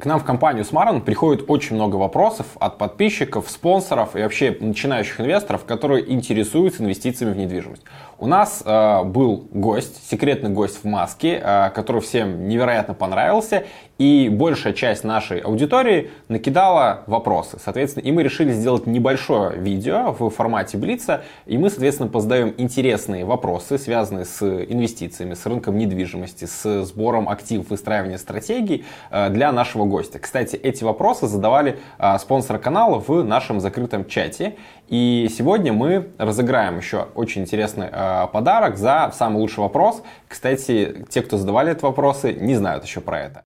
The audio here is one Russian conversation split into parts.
К нам в компанию Smarton приходит очень много вопросов от подписчиков, спонсоров и вообще начинающих инвесторов, которые интересуются инвестициями в недвижимость. У нас э, был гость, секретный гость в маске, э, который всем невероятно понравился, и большая часть нашей аудитории накидала вопросы. Соответственно, и мы решили сделать небольшое видео в формате Блица, и мы, соответственно, позадаем интересные вопросы, связанные с инвестициями, с рынком недвижимости, с сбором активов, выстраиванием стратегий э, для нашего гостя. Кстати, эти вопросы задавали э, спонсоры канала в нашем закрытом чате, и сегодня мы разыграем еще очень интересный э, подарок за самый лучший вопрос. Кстати, те, кто задавали эти вопросы, не знают еще про это.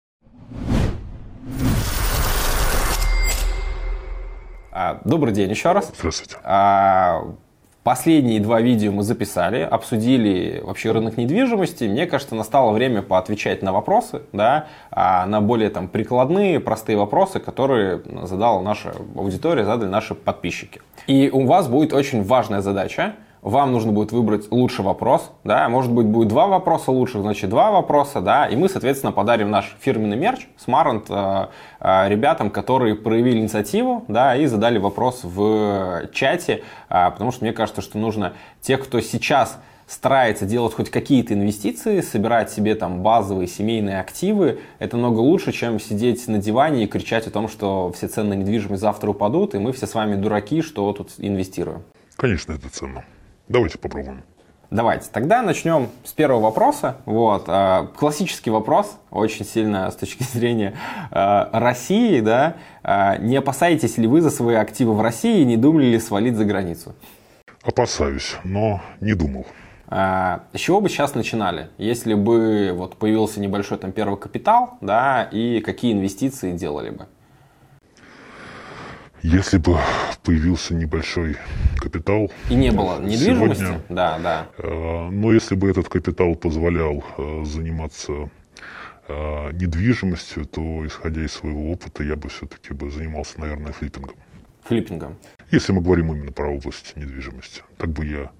Добрый день еще раз. Здравствуйте. А, Последние два видео мы записали, обсудили вообще рынок недвижимости. Мне кажется, настало время поотвечать на вопросы, да, а на более там прикладные, простые вопросы, которые задала наша аудитория, задали наши подписчики. И у вас будет очень важная задача вам нужно будет выбрать лучший вопрос, да, может быть будет два вопроса лучших, значит два вопроса, да, и мы, соответственно, подарим наш фирменный мерч Smarant э, э, ребятам, которые проявили инициативу, да, и задали вопрос в чате, э, потому что мне кажется, что нужно тех, кто сейчас старается делать хоть какие-то инвестиции, собирать себе там базовые семейные активы, это много лучше, чем сидеть на диване и кричать о том, что все цены на недвижимость завтра упадут, и мы все с вами дураки, что тут инвестируем. Конечно, это ценно. Давайте попробуем. Давайте. Тогда начнем с первого вопроса. Вот. А, классический вопрос, очень сильно с точки зрения а, России. Да? А, не опасаетесь ли вы за свои активы в России и не думали ли свалить за границу? Опасаюсь, но не думал. С чего бы сейчас начинали? Если бы вот появился небольшой там первый капитал, да, и какие инвестиции делали бы? Если бы появился небольшой капитал... И не было недвижимости? Сегодня, да, да. Э, но если бы этот капитал позволял э, заниматься э, недвижимостью, то, исходя из своего опыта, я бы все-таки бы занимался, наверное, флиппингом. Флиппингом? Если мы говорим именно про область недвижимости. Так бы я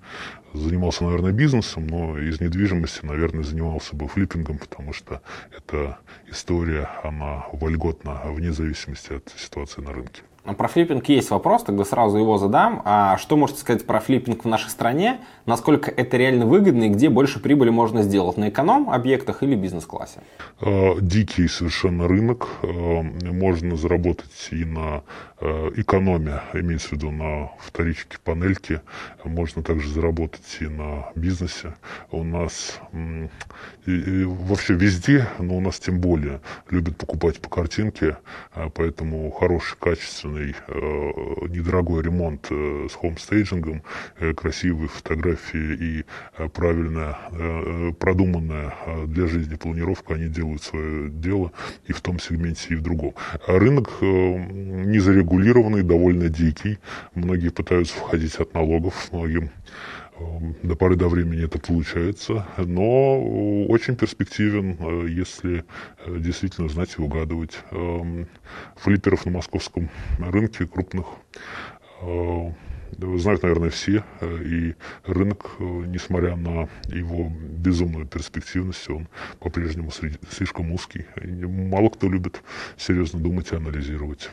занимался, наверное, бизнесом, но из недвижимости, наверное, занимался бы флиппингом, потому что эта история, она вольготна вне зависимости от ситуации на рынке. Про флиппинг есть вопрос, тогда сразу его задам. А что можете сказать про флиппинг в нашей стране? Насколько это реально выгодно и где больше прибыли можно сделать? На эконом-объектах или бизнес-классе? А, дикий совершенно рынок. А, можно заработать и на а, экономе, имеется в виду на вторичке, панельке. Можно также заработать и на бизнесе. У нас вообще везде, но у нас тем более любят покупать по картинке, поэтому хороший, качественный качественный, э, недорогой ремонт э, с хомстейджингом, э, красивые фотографии и правильная, продуманная для жизни планировка, они делают свое дело и в том сегменте, и в другом. А рынок незарегулированный, довольно дикий. Многие пытаются входить от налогов, многим до поры до времени это получается, но очень перспективен, э, если э, действительно знать и угадывать. Эм, флипперов на московском рынке крупных э, знают, наверное, все. И рынок, несмотря на его безумную перспективность, он по-прежнему слишком узкий. Мало кто любит серьезно думать и анализировать.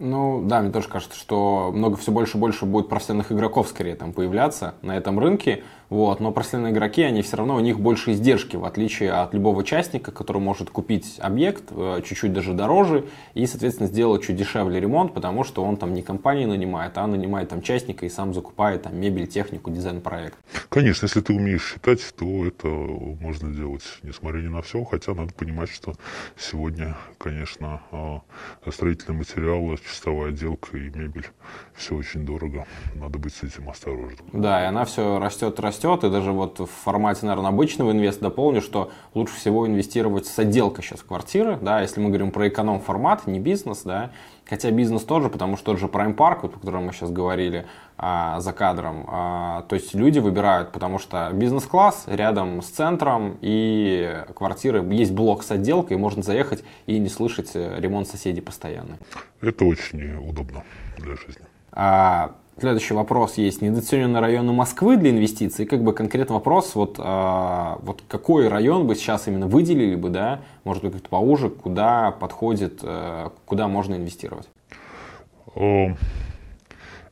Ну да, мне тоже кажется, что много все больше и больше будет профессиональных игроков скорее там появляться на этом рынке. Вот, но профессиональные игроки, они все равно, у них больше издержки, в отличие от любого участника, который может купить объект э, чуть-чуть даже дороже и, соответственно, сделать чуть дешевле ремонт, потому что он там не компании нанимает, а нанимает там частника и сам закупает там мебель, технику, дизайн-проект. Конечно, если ты умеешь считать, то это можно делать, несмотря ни на все, хотя надо понимать, что сегодня, конечно, э, строительные материалы, чистовая отделка и мебель, все очень дорого, надо быть с этим осторожным. Да, и она все растет, растет растет, и даже вот в формате, наверное, обычного инвеста дополню, что лучше всего инвестировать с отделкой сейчас квартиры, да, если мы говорим про эконом-формат, не бизнес, да, хотя бизнес тоже, потому что тот же Prime Park, вот, о котором мы сейчас говорили а, за кадром, а, то есть люди выбирают, потому что бизнес-класс рядом с центром и квартиры, есть блок с отделкой, можно заехать и не слышать ремонт соседей постоянно. Это очень удобно для жизни. А, Следующий вопрос есть. Недооцененные районы Москвы для инвестиций? Как бы конкретный вопрос, вот, а, вот какой район бы сейчас именно выделили бы, да, может быть, как-то поуже, куда подходит, а, куда можно инвестировать?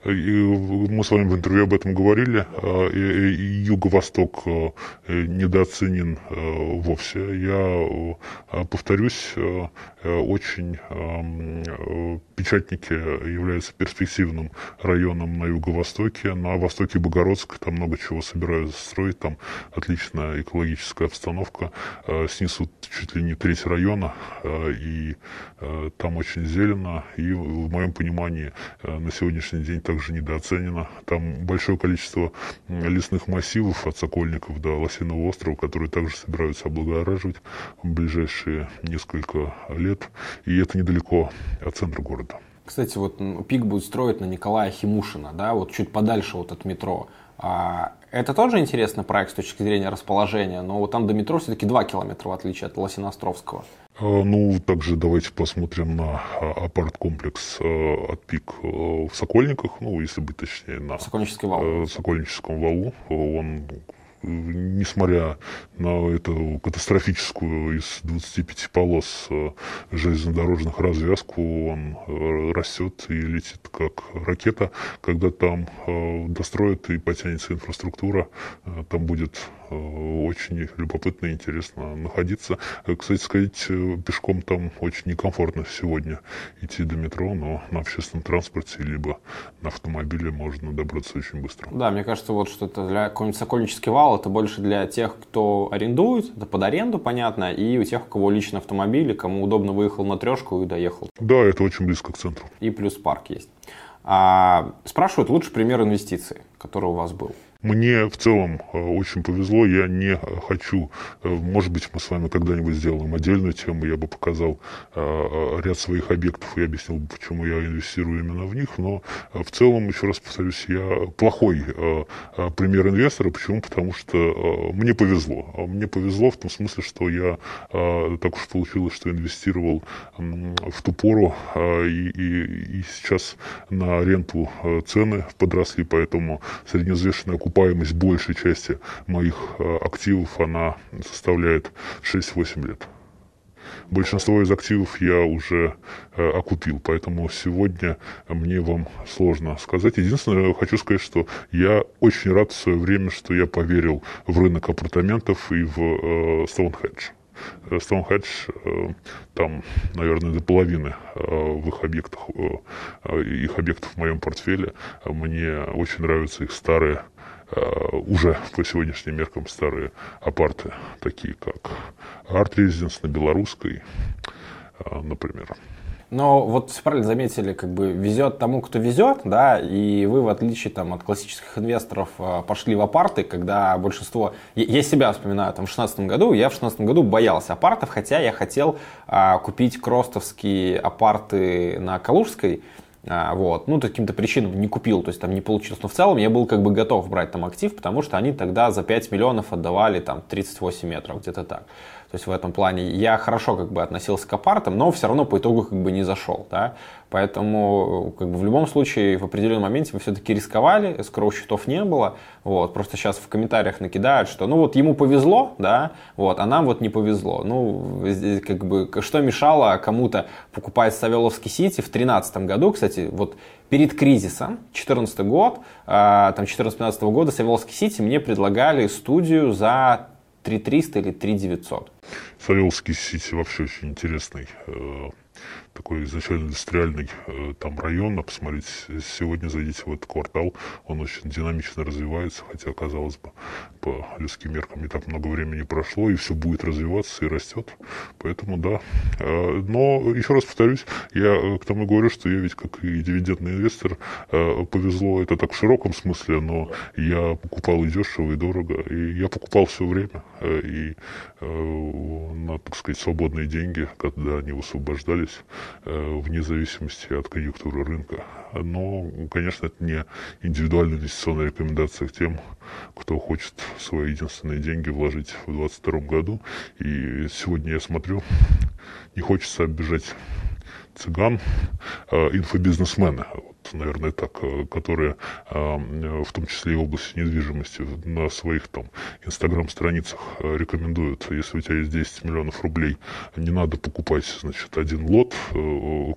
Мы с вами в интервью об этом говорили. А, юго-восток э, недооценен э, вовсе. Я э, повторюсь, очень Печатники являются перспективным районом на юго-востоке. На востоке Богородск там много чего собираются строить. Там отличная экологическая обстановка. Снесут чуть ли не треть района. И там очень зелено. И в моем понимании на сегодняшний день также недооценено. Там большое количество лесных массивов от Сокольников до Лосиного острова, которые также собираются облагораживать в ближайшие несколько лет. И это недалеко от центра города. Кстати, вот ПИК будет строить на Николая Химушина, да, вот чуть подальше вот от метро. А, это тоже интересный проект с точки зрения расположения, но вот там до метро все-таки 2 километра, в отличие от Лосиноостровского. А, ну, также давайте посмотрим на а, апарт-комплекс от ПИК в Сокольниках, ну, если быть точнее, на Сокольнический вал. Сокольническом валу. Он несмотря на эту катастрофическую из 25 полос э, железнодорожных развязку, он э, растет и летит как ракета. Когда там э, достроят и потянется инфраструктура, там будет очень любопытно и интересно находиться. Кстати сказать, пешком там очень некомфортно сегодня идти до метро, но на общественном транспорте либо на автомобиле можно добраться очень быстро. Да, мне кажется, вот что это для какой-нибудь Сокольнический вал это больше для тех, кто арендует, это под аренду, понятно, и у тех, у кого лично автомобиль, кому удобно выехал на трешку и доехал. Да, это очень близко к центру. И плюс парк есть. А, спрашивают, лучший пример инвестиций, который у вас был? Мне в целом э, очень повезло, я не хочу, э, может быть, мы с вами когда-нибудь сделаем отдельную тему, я бы показал э, ряд своих объектов и объяснил, почему я инвестирую именно в них, но в целом, еще раз повторюсь, я плохой пример инвестора, почему? Потому что мне повезло. Мне повезло в том смысле, что я так уж получилось, что инвестировал в ту пору, и, и, и сейчас на ренту цены подросли, поэтому средневзвешенная окупаемость окупаемость большей части моих э, активов, она составляет 6-8 лет. Большинство из активов я уже э, окупил, поэтому сегодня мне вам сложно сказать. Единственное, хочу сказать, что я очень рад в свое время, что я поверил в рынок апартаментов и в э, Stonehenge. Stonehenge, э, там, наверное, до половины э, в их объектах, их объектов в моем портфеле. Мне очень нравятся их старые Э, уже по сегодняшним меркам старые апарты, такие как Art Residence на Белорусской, э, например. Но вот правильно заметили, как бы везет тому, кто везет, да, и вы, в отличие там, от классических инвесторов, э, пошли в апарты, когда большинство... Я себя вспоминаю, там, в 2016 году, я в 2016 году боялся апартов, хотя я хотел а, купить кростовские апарты на Калужской, а, вот. Ну, каким-то причинам не купил, то есть там не получилось. Но в целом я был как бы готов брать там актив, потому что они тогда за 5 миллионов отдавали там 38 метров, где-то так. То есть в этом плане я хорошо как бы относился к апартам, но все равно по итогу как бы не зашел. Да? Поэтому как бы в любом случае в определенном моменте мы все-таки рисковали, скроу счетов не было. Вот, просто сейчас в комментариях накидают, что ну вот ему повезло, да, вот, а нам вот не повезло. Ну, как бы, что мешало кому-то покупать Савеловский Сити в 2013 году, кстати, вот перед кризисом, 2014 год, э, там 14-15 года Савеловский Сити мне предлагали студию за 3300 или 3900. Савеловский Сити вообще очень интересный э, такой изначально индустриальный э, там район, а посмотрите, сегодня зайдите в этот квартал, он очень динамично развивается, хотя, казалось бы, по людским меркам не так много времени прошло, и все будет развиваться и растет, поэтому да. Э, но, еще раз повторюсь, я э, к тому говорю, что я ведь как и дивидендный инвестор, повезло это так в широком смысле, но я покупал и дешево, и дорого, и я покупал все время, и на, так сказать, свободные деньги, когда они высвобождались, вне зависимости от конъюнктуры рынка. Но, конечно, это не индивидуальная инвестиционная рекомендация к тем, кто хочет свои единственные деньги вложить в 2022 году. И сегодня я смотрю, не хочется обижать цыган, а инфобизнесмены. Вот наверное, так, э, которые в том числе и в области недвижимости на своих там инстаграм-страницах рекомендуют, если у тебя есть 10 миллионов рублей, не надо покупать, значит, один лот,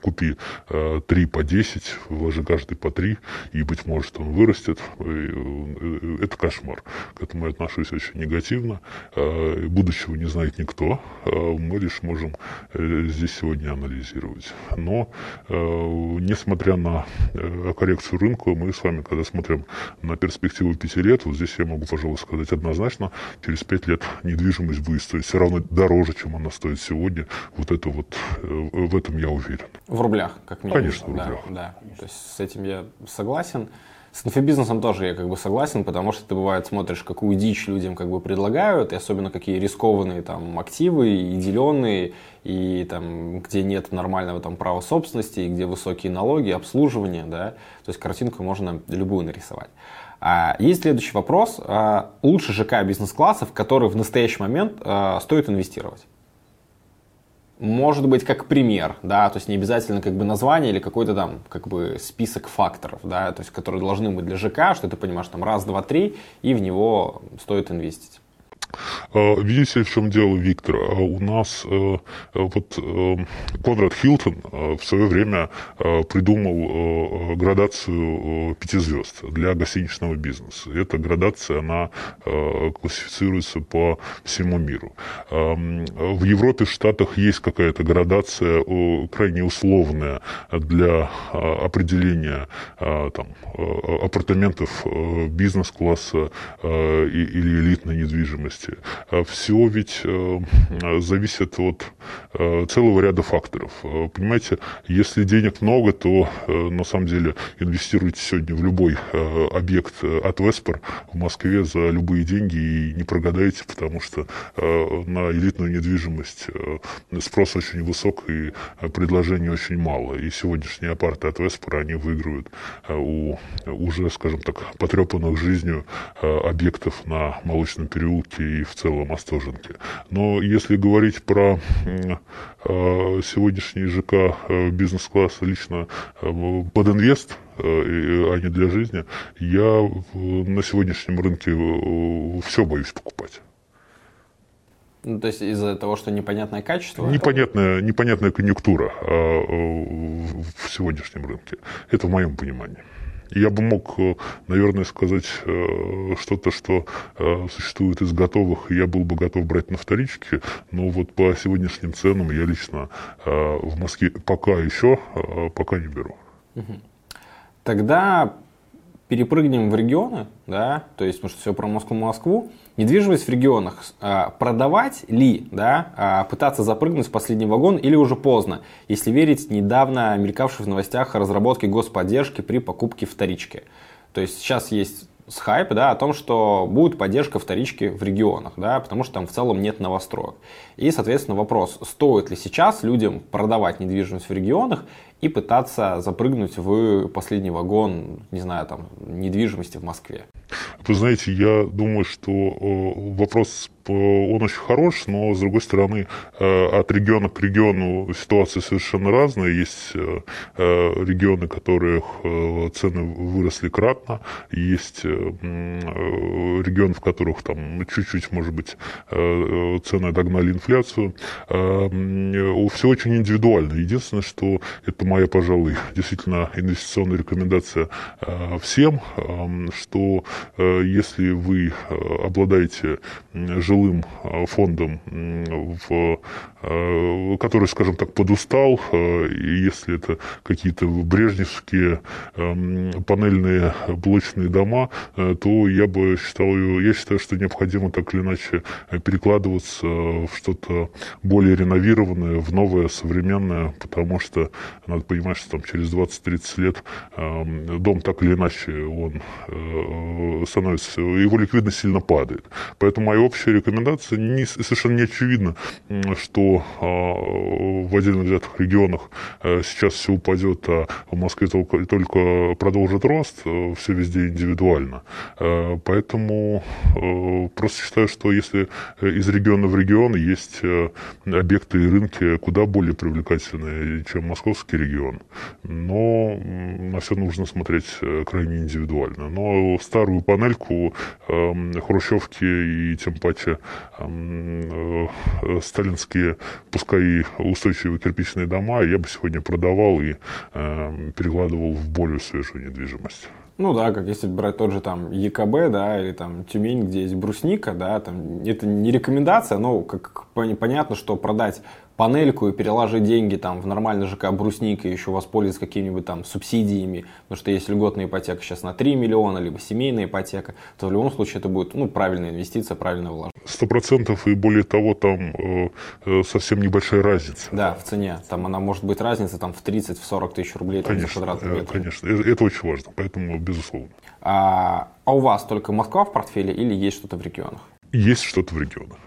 купи 3 по 10, вложи каждый по 3, и, быть может, он вырастет. Это кошмар. К этому я отношусь очень негативно. Будущего не знает никто. Мы лишь можем здесь сегодня анализировать. Но, несмотря на Э, коррекцию рынка мы с вами, когда смотрим на перспективу пяти лет, вот здесь я могу, пожалуй, сказать однозначно, через пять лет недвижимость будет стоить все равно дороже, чем она стоит сегодня. Вот это вот, э, в этом я уверен. В рублях, как минимум. Конечно, в рублях. Да, да. То есть с этим я согласен. С инфобизнесом тоже я как бы согласен, потому что ты бывает смотришь, какую дичь людям как бы предлагают, и особенно какие рискованные там активы и деленные, и там, где нет нормального там права собственности, и где высокие налоги, обслуживание, да, то есть картинку можно любую нарисовать. А есть следующий вопрос. А, лучше ЖК бизнес-классов, в которые в настоящий момент а, стоит инвестировать? Может быть как пример, да, то есть не обязательно как бы название или какой-то там как бы список факторов, да, то есть которые должны быть для ЖК, что ты понимаешь там раз, два, три, и в него стоит инвестить. А, видите, в чем дело, Виктор? А у нас э, вот э, Конрад Хилтон э, в свое время придумал градацию пяти звезд для гостиничного бизнеса. Эта градация, она классифицируется по всему миру. В Европе, в Штатах есть какая-то градация крайне условная для определения там, апартаментов бизнес-класса или элитной недвижимости области. А Все ведь э, зависит от э, целого ряда факторов. Э, понимаете, если денег много, то на самом деле инвестируйте сегодня в любой объект от Веспер в Москве за любые деньги и не прогадаете, потому что на элитную недвижимость спрос очень высок и предложений очень мало. И сегодняшние апарты от Веспер, они выигрывают у уже, скажем так, потрепанных жизнью объектов на Молочном переулке и в целом Остоженке. Но если говорить про э, сегодняшний ЖК э, бизнес-класса лично э, под инвест, а не для жизни, я на сегодняшнем рынке все боюсь покупать. Ну, то есть из-за того, что непонятное качество? Непонятная, непонятная конъюнктура в сегодняшнем рынке. Это в моем понимании. Я бы мог, э, наверное, сказать э, что-то, что э, существует из готовых, и я был бы готов брать на вторичке, но вот по сегодняшним ценам я лично в Москве пока еще, пока не беру. Тогда перепрыгнем в регионы, да, то есть, потому что все про Москву-Москву, недвижимость в регионах, а, продавать ли, да, а, пытаться запрыгнуть в последний вагон или уже поздно, если верить недавно мелькавшей в новостях разработке господдержки при покупке вторички. То есть сейчас есть с хайп, да, о том, что будет поддержка вторички в регионах, да, потому что там в целом нет новостроек. И, соответственно, вопрос, стоит ли сейчас людям продавать недвижимость в регионах и пытаться запрыгнуть в последний вагон, не знаю, там, недвижимости в Москве. Вы знаете, я думаю, что э, вопрос он очень хорош, но, с другой стороны, э, от региона к региону ситуация совершенно разная. Есть э, регионы, которых цены выросли кратно, есть регионы, в которых там чуть-чуть, может быть, цены догнали инфляцию. Все очень индивидуально. Единственное, что это моя, пожалуй, действительно инвестиционная рекомендация всем, что Э, если вы э, обладаете жилым э, фондом, в, который, скажем так, подустал, если это какие-то брежневские панельные блочные дома, то я бы считал, я считаю, что необходимо так или иначе перекладываться в что-то более реновированное, в новое, современное, потому что надо понимать, что там через 20-30 лет дом так или иначе он становится, его ликвидность сильно падает. Поэтому моя общая рекомендация. Не, совершенно не очевидно, что э, в отдельно взятых регионах э, сейчас все упадет, а в Москве только, только продолжит рост. Э, все везде индивидуально. Э, поэтому просто считаю, что если из региона в регион есть объекты и рынки куда более привлекательные, чем московский регион, но на все нужно смотреть крайне индивидуально. Но старую панельку э, хрущевки и тем паче э, э, сталинские, пускай и устойчивые кирпичные дома, я бы сегодня продавал и э, перекладывал в более свежую недвижимость. Ну да, как если брать тот же там ЕКБ, да, или там Тюмень, где есть брусника, да, там это не рекомендация, но как понятно, что продать панельку и переложить деньги там в нормальный ЖК брусника и еще воспользоваться какими-нибудь там субсидиями, потому что есть льготная ипотека сейчас на 3 миллиона, либо семейная ипотека, то в любом случае это будет ну, правильная инвестиция, правильное вложение. Сто процентов и более того, там э, э, совсем небольшая разница. Да, в цене. Там она может быть разница там, в 30-40 тысяч рублей конечно, за квадратный метр. Конечно, это очень важно, поэтому безусловно. А, а у вас только Москва в портфеле или есть что-то в регионах? Есть что-то в регионах.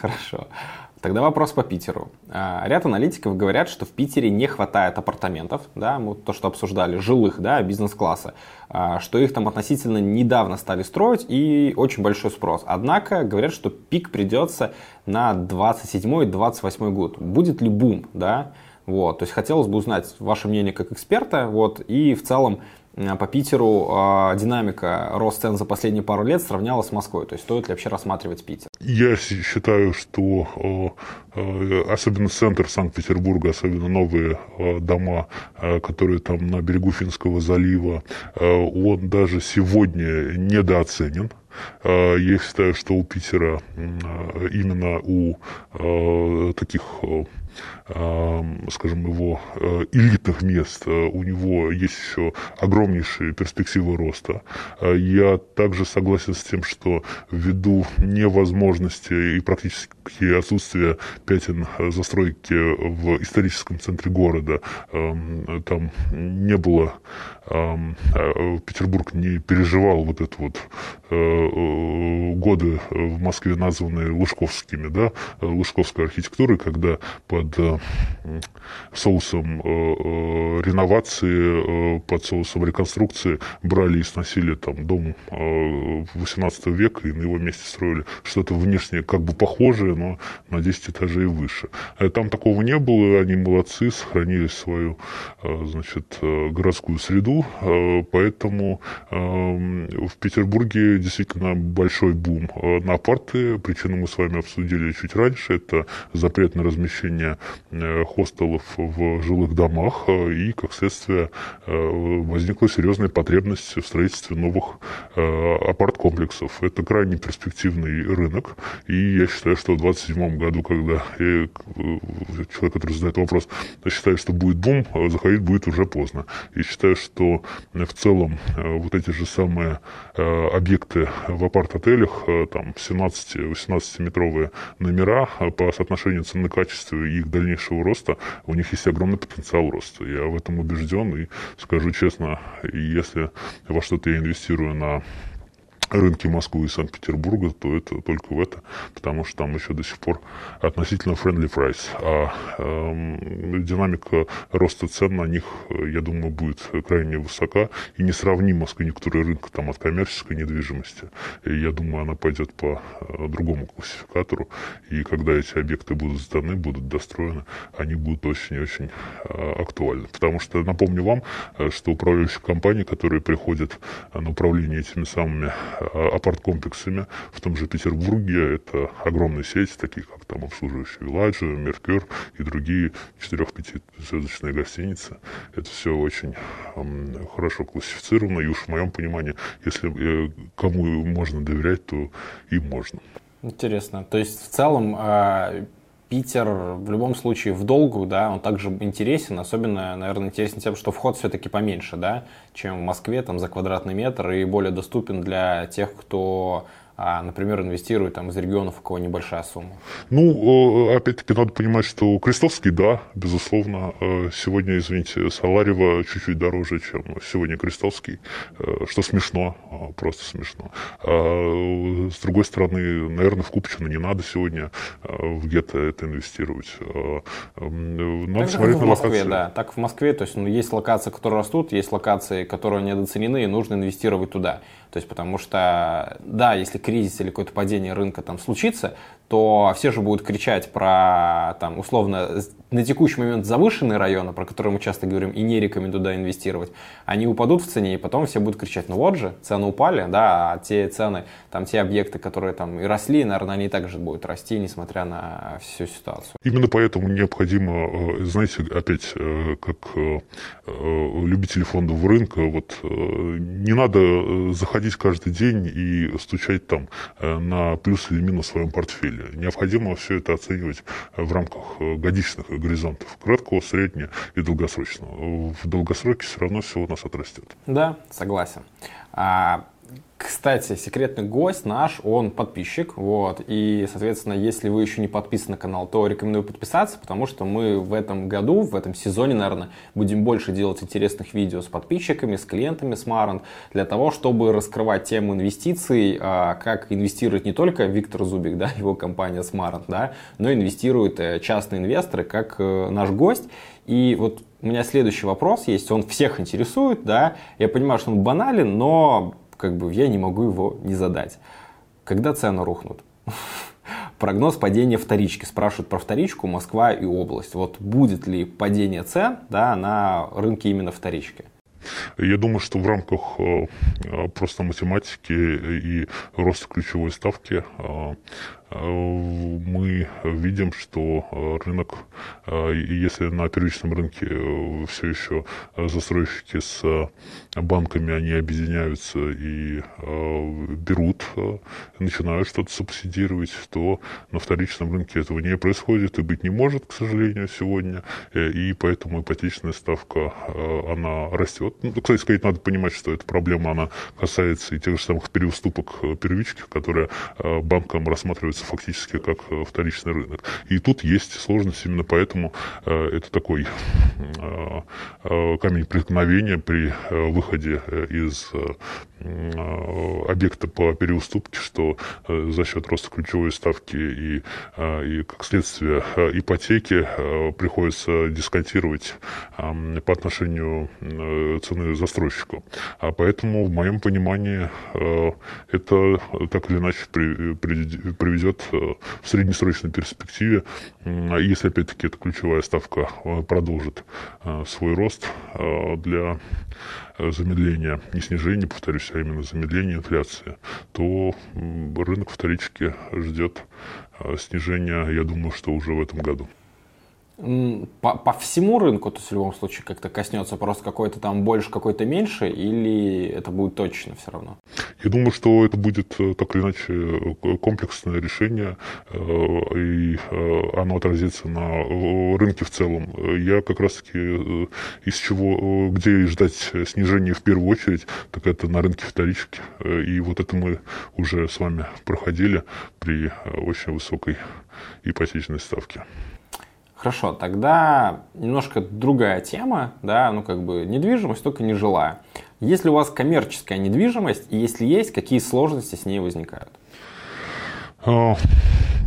Хорошо. Тогда вопрос по Питеру. А, ряд аналитиков говорят, что в Питере не хватает апартаментов, да, мы то, что обсуждали, жилых, да, бизнес-класса, а, что их там относительно недавно стали строить и очень большой спрос. Однако говорят, что пик придется на 27-28 год. Будет ли бум, да? Вот, то есть хотелось бы узнать ваше мнение как эксперта, вот, и в целом по Питеру э, динамика рост цен за последние пару лет сравнялась с Москвой? То есть стоит ли вообще рассматривать Питер? Я считаю, что э, особенно центр Санкт-Петербурга, особенно новые дома, которые там на берегу Финского залива, он даже сегодня недооценен. Я считаю, что у Питера именно у таких скажем, его э, элитных мест, э, у него есть еще огромнейшие перспективы роста. Э, я также согласен с тем, что ввиду невозможности и практически отсутствия пятен застройки в историческом центре города, эм, там не было, эм, Петербург не переживал вот это вот годы в Москве названные Лужковскими, да, Лужковской архитектурой, когда под под соусом э, э, реновации, э, под соусом реконструкции брали и сносили там дом 18 века и на его месте строили что-то внешне как бы похожее, но на 10 этажей выше. Там такого не было, они молодцы, сохранили свою значит, городскую среду, поэтому в Петербурге действительно большой бум на апарты, причину мы с вами обсудили чуть раньше, это запрет на размещение Э, хостелов в жилых домах, э, и, как следствие, э, возникла серьезная потребность в строительстве новых апарт-комплексов. Это крайне перспективный рынок, и я считаю, что в 2027 году, когда человек, который задает вопрос, считает, что будет бум, заходить будет уже поздно. И считаю, что в целом вот эти же самые объекты в апарт-отелях, там 17-18-метровые номера по соотношению цены-качества и их дальнейшего роста, у них есть огромный потенциал роста. Я в этом убежден и скажу честно, если во что-то я инвестирую на рынки Москвы и Санкт-Петербурга, то это только в это, потому что там еще до сих пор относительно friendly price. А э, динамика роста цен на них, я думаю, будет крайне высока и несравнима с конъюнктурой рынка там, от коммерческой недвижимости. И я думаю, она пойдет по э, другому классификатору. И когда эти объекты будут сданы, будут достроены, они будут очень и очень э, актуальны. Потому что напомню вам, э, что управляющие компании, которые приходят на управление этими самыми Э, апарт-комплексами в том же Петербурге. Это огромные сети, такие как там обслуживающие Виладжи, Меркюр и другие 4-5-звездочные гостиницы. Это все очень хорошо классифицировано, и уж в моем понимании, если э, кому можно доверять, то им можно. Интересно. То есть в целом а, Питер в любом случае в долгу, да, он также интересен, особенно, наверное, интересен тем, что вход все-таки поменьше, да, чем в Москве, там, за квадратный метр, и более доступен для тех, кто а, например, инвестирует там из регионов, у кого небольшая сумма? Ну, опять-таки, надо понимать, что Крестовский, да, безусловно. Сегодня, извините, Саларева чуть-чуть дороже, чем сегодня Крестовский, что смешно, просто смешно. А, с другой стороны, наверное, в Купчино не надо сегодня в гетто это инвестировать. Надо так смотреть на в Москве, локации. да. Так в Москве, то есть ну, есть локации, которые растут, есть локации, которые недооценены, и нужно инвестировать туда. То есть потому что, да, если кризис или какое-то падение рынка там случится, то все же будут кричать про, там, условно, на текущий момент завышенные районы, про которые мы часто говорим, и не рекомендую туда инвестировать, они упадут в цене, и потом все будут кричать, ну вот же, цены упали, да, а те цены, там, те объекты, которые там и росли, наверное, они также будут расти, несмотря на всю ситуацию. Именно поэтому необходимо, э, знаете, опять, э, как э, любители фондов рынка, вот, не надо заходить каждый день и стучать там на плюс или минус своем портфеле. Необходимо все это оценивать в рамках э, годичных горизонтов, краткого, среднего и долгосрочного. В долгосроке все равно все у нас отрастет. Да, согласен. А, кстати, секретный гость наш, он подписчик, вот, и, соответственно, если вы еще не подписаны на канал, то рекомендую подписаться, потому что мы в этом году, в этом сезоне, наверное, будем больше делать интересных видео с подписчиками, с клиентами Smart, для того, чтобы раскрывать тему инвестиций, а, как инвестирует не только Виктор Зубик, да, его компания Smart, да, но инвестируют э, частные инвесторы, как э, наш гость, и вот у меня следующий вопрос есть, он всех интересует, да, я понимаю, что он банален, но как бы я не могу его не задать. Когда цены рухнут? Прогноз падения вторички. Спрашивают про вторичку Москва и область. Вот будет ли падение цен да, на рынке именно вторички? Я думаю, что в рамках э, просто математики и роста ключевой ставки э, Э, мы видим, что э, рынок, э, если на первичном рынке все еще застройщики с банками, они объединяются и берут, начинают что-то субсидировать, то на вторичном рынке этого не происходит и быть не может, к сожалению, сегодня. И поэтому ипотечная ставка, она растет. Ну, кстати сказать, надо понимать, что эта проблема, она касается и тех же самых переуступок первички, которые банкам рассматриваются фактически как э, вторичный рынок. И тут есть сложность, именно поэтому э, это такой э, камень преткновения при выходе из объекта по переуступке, что за счет роста ключевой ставки и, и как следствие ипотеки приходится дисконтировать по отношению цены застройщику. А поэтому, в моем понимании, это так или иначе приведет э, в среднесрочной перспективе, если опять-таки эта ключевая ставка э, продолжит э, свой рост для замедления, не снижения, повторюсь, а именно замедления инфляции, то рынок вторички ждет снижения, я думаю, что уже в этом году по, по всему рынку, то есть в любом случае как-то коснется просто какой-то там больше, какой-то меньше, или это будет точно все равно? Я думаю, что это будет э, так или иначе э, комплексное решение, э, и оно отразится на рынке в целом. Я как раз-таки из чего, где ждать снижения в первую очередь, так это на рынке вторички. И вот это мы уже с вами проходили при очень высокой ипотечной ставке. Хорошо, тогда немножко другая тема, да, ну как бы недвижимость, только не жилая. Если у вас коммерческая недвижимость, и если есть, какие сложности с ней возникают?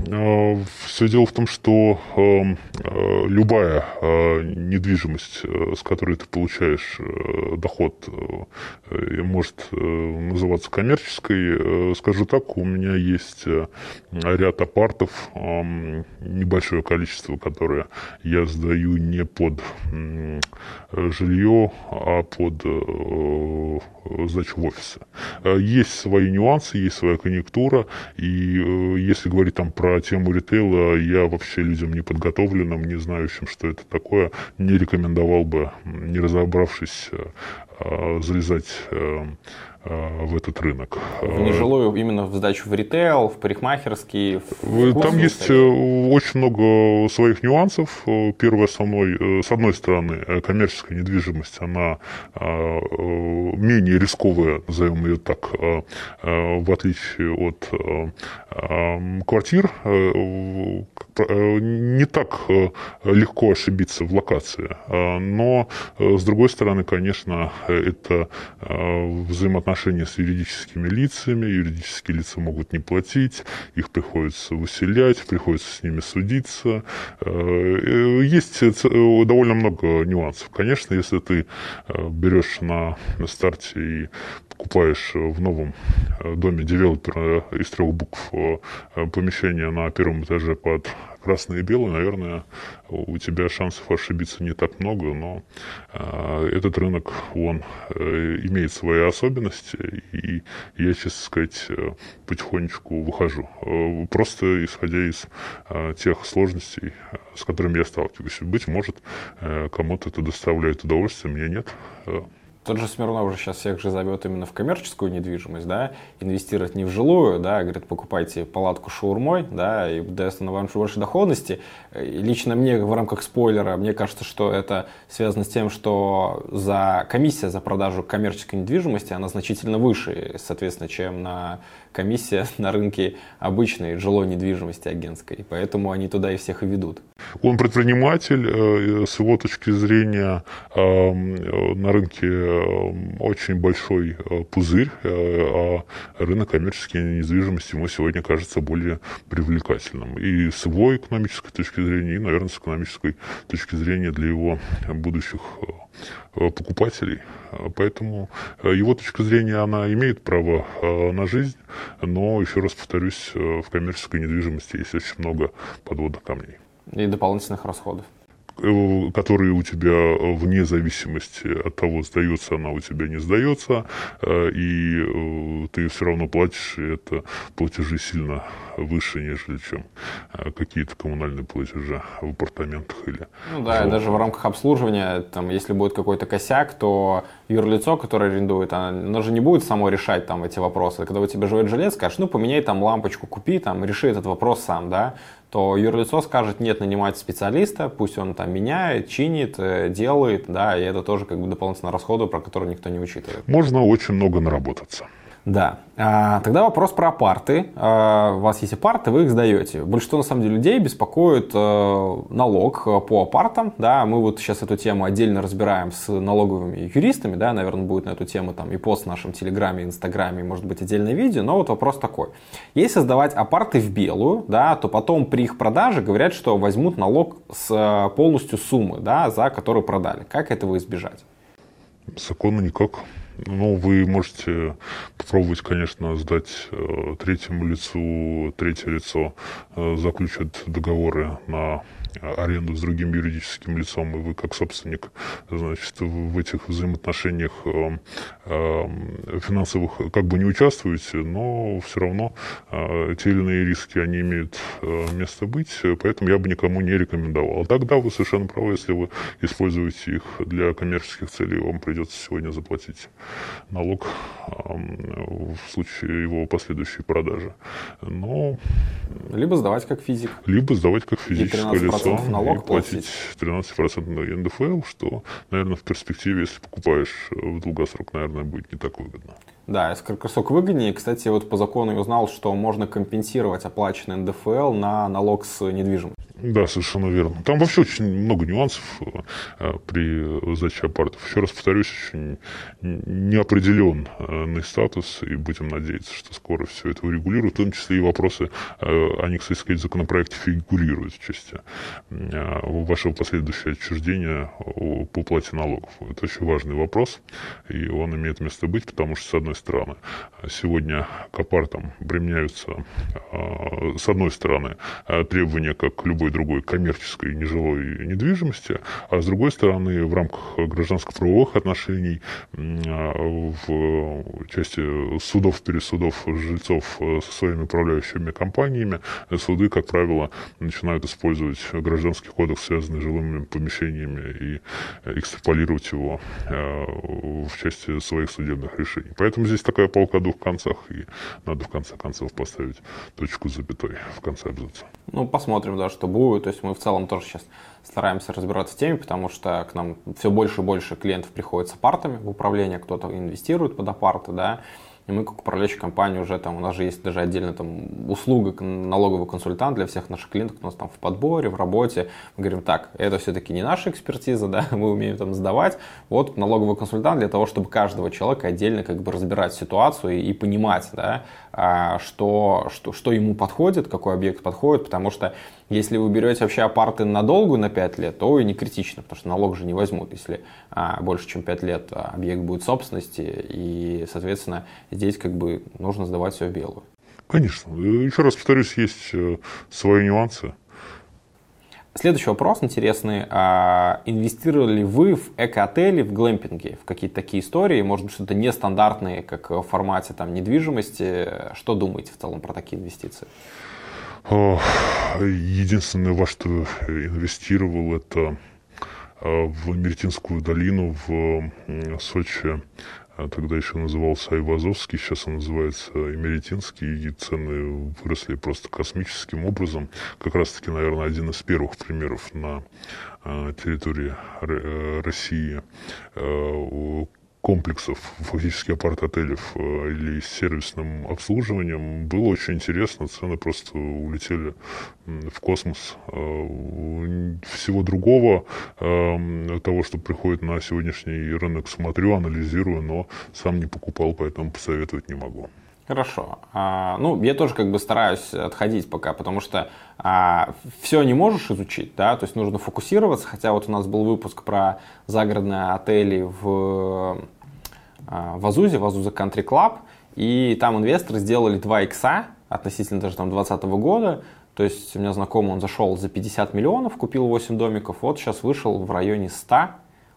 А, Все дело в том, что эм, э, любая э, недвижимость, э, с которой ты получаешь доход, может называться коммерческой. Скажу так, у меня есть ряд апартов, эм, небольшое количество, которое я сдаю не под жилье, а под сдачу в офисы. Есть свои нюансы, есть своя конъюнктура, и если говорить там про тему ритейла я вообще людям не подготовленным, не знающим, что это такое, не рекомендовал бы, не разобравшись, э, залезать э, в этот рынок. В нежилую именно в сдачу в ритейл, в парикмахерские? В Там есть очень много своих нюансов. Первый основной, с одной стороны, коммерческая недвижимость, она менее рисковая, назовем ее так, в отличие от квартир, не так легко ошибиться в локации. Но, с другой стороны, конечно, это взаимоотношения с юридическими лицами. Юридические лица могут не платить, их приходится выселять, приходится с ними судиться. Есть довольно много нюансов. Конечно, если ты берешь на старте и покупаешь в новом доме девелопера из трех букв помещение на первом этаже под красное и белое, наверное, у тебя шансов ошибиться не так много, но э, этот рынок, он э, имеет свои особенности, и я, честно сказать, э, потихонечку выхожу. Э, просто исходя из э, тех сложностей, с которыми я сталкиваюсь. Быть может, кому-то это доставляет удовольствие, мне нет. Тот же Смирнов уже сейчас всех же зовет именно в коммерческую недвижимость, да, инвестировать не в жилую, да, говорит, покупайте палатку шаурмой, да, и даст она вам больше доходности. И лично мне в рамках спойлера, мне кажется, что это связано с тем, что за комиссия за продажу коммерческой недвижимости, она значительно выше, соответственно, чем на комиссия на рынке обычной жилой недвижимости агентской. Поэтому они туда и всех и ведут. Он предприниматель, э, с его точки зрения эм, на рынке эм, очень большой э, пузырь, э, а рынок коммерческой недвижимости ему сегодня кажется более привлекательным. И с его экономической точки зрения, и, наверное, с экономической точки зрения для его будущих покупателей. Поэтому его точка зрения, она имеет право на жизнь, но, еще раз повторюсь, в коммерческой недвижимости есть очень много подводных камней. И дополнительных расходов э, которые у тебя вне зависимости от того, сдается она у тебя, не сдается, э, и э, ты все равно платишь, и это платежи сильно выше, нежели чем какие-то коммунальные платежи в апартаментах или... Ну да, даже в рамках обслуживания, там, если будет какой-то косяк, то юрлицо, которое арендует, оно, оно же не будет само решать там эти вопросы. Когда у тебя живет жилец, скажешь, ну, поменяй там лампочку, купи, там, реши этот вопрос сам, да, то юрлицо скажет, нет, нанимать специалиста, пусть он там меняет, чинит, э, делает, да, и это тоже как бы дополнительные расходы, про которые никто не учитывает. Можно очень много наработаться. Да. А, тогда вопрос про апарты. А, у вас есть апарты, вы их сдаете. Большинство, на самом деле, людей беспокоит а, налог по апартам. Да, мы вот сейчас эту тему отдельно разбираем с налоговыми юристами. Да, наверное, будет на эту тему там и пост в нашем Телеграме, Инстаграме, может быть, отдельное видео. Но вот вопрос такой. Если сдавать апарты в белую, да, то потом при их продаже говорят, что возьмут налог с полностью суммы, да, за которую продали. Как этого избежать? Законно никак. Ну, вы можете попробовать, конечно, сдать э, третьему лицу, третье лицо э, заключит договоры на аренду с другим юридическим лицом, и вы как собственник, значит, в этих взаимоотношениях э, э, финансовых как бы не участвуете, но все равно э, те или иные риски, они имеют место быть, поэтому я бы никому не рекомендовал. Тогда вы совершенно правы, если вы используете их для коммерческих целей, вам придется сегодня заплатить налог в случае его последующей продажи. Но... Либо сдавать как физик. Либо сдавать как физическое лицо лицо налог и платить 13% НДФЛ, что, наверное, в перспективе, если покупаешь в долгосрок, наверное, будет не так выгодно. Да, если краткосрок выгоднее. Кстати, вот по закону я узнал, что можно компенсировать оплаченный НДФЛ на налог с недвижимостью. Да, совершенно верно. Там вообще очень много нюансов э, при сдаче апартов. Еще раз повторюсь, очень неопределенный статус, и будем надеяться, что скоро все это урегулируют, в том числе и вопросы, э, они, кстати сказать, в законопроекте фигурируют в части э, вашего последующего отчуждения по уплате налогов. Это очень важный вопрос, и он имеет место быть, потому что, с одной стороны, сегодня к апартам применяются, с одной стороны, требования, как любой другой коммерческой нежилой недвижимости, а с другой стороны, в рамках гражданско-правовых отношений в части судов, пересудов жильцов со своими управляющими компаниями, суды, как правило, начинают использовать гражданский кодекс, связанный с жилыми помещениями, и экстраполировать его в части своих судебных решений. Поэтому здесь такая полка о двух концах, и надо в конце концов поставить точку с запятой в конце абзаца. Ну, посмотрим, да, что будет. То есть мы в целом тоже сейчас стараемся разбираться в теме, потому что к нам все больше и больше клиентов приходят с апартами в управление, кто-то инвестирует под апарты, да, и мы, как управляющая компания, уже там, у нас же есть даже отдельно там услуга налоговый консультант для всех наших клиентов, у нас там в подборе, в работе. Мы говорим, так, это все-таки не наша экспертиза, да, мы умеем там сдавать. Вот налоговый консультант для того, чтобы каждого человека отдельно как бы разбирать ситуацию и, и понимать, да, а, что, что, что ему подходит, какой объект подходит, потому что если вы берете вообще апарты на долгую, на 5 лет, то и не критично, потому что налог же не возьмут, если а, больше, чем 5 лет а, объект будет собственности, и, соответственно, здесь как бы нужно сдавать все в белую. Конечно. Еще раз повторюсь, есть э, свои нюансы. Следующий вопрос интересный. А, инвестировали ли вы в эко-отели, в глэмпинге, в какие-то такие истории, может быть, что-то нестандартные, как в формате там, недвижимости? Что думаете в целом про такие инвестиции? Единственное, во что инвестировал, это а, в Меретинскую долину в Сочи. А тогда еще назывался Айвазовский, сейчас он называется Эмеретинский, и цены выросли просто космическим образом. Как раз-таки, наверное, один из первых примеров на а, территории э, России комплексов, фактически апарт-отелев э, или с сервисным обслуживанием. Было очень интересно, цены просто улетели в космос. Э, всего другого, э, того, что приходит на сегодняшний рынок, смотрю, анализирую, но сам не покупал, поэтому посоветовать не могу. Хорошо. А, ну, я тоже как бы стараюсь отходить пока, потому что а, все не можешь изучить, да, то есть нужно фокусироваться, хотя вот у нас был выпуск про загородные отели в, а, в Азузе, в Азузе Country Club, и там инвесторы сделали 2 икса относительно даже там 2020 года, то есть у меня знакомый, он зашел за 50 миллионов, купил 8 домиков, вот сейчас вышел в районе 100,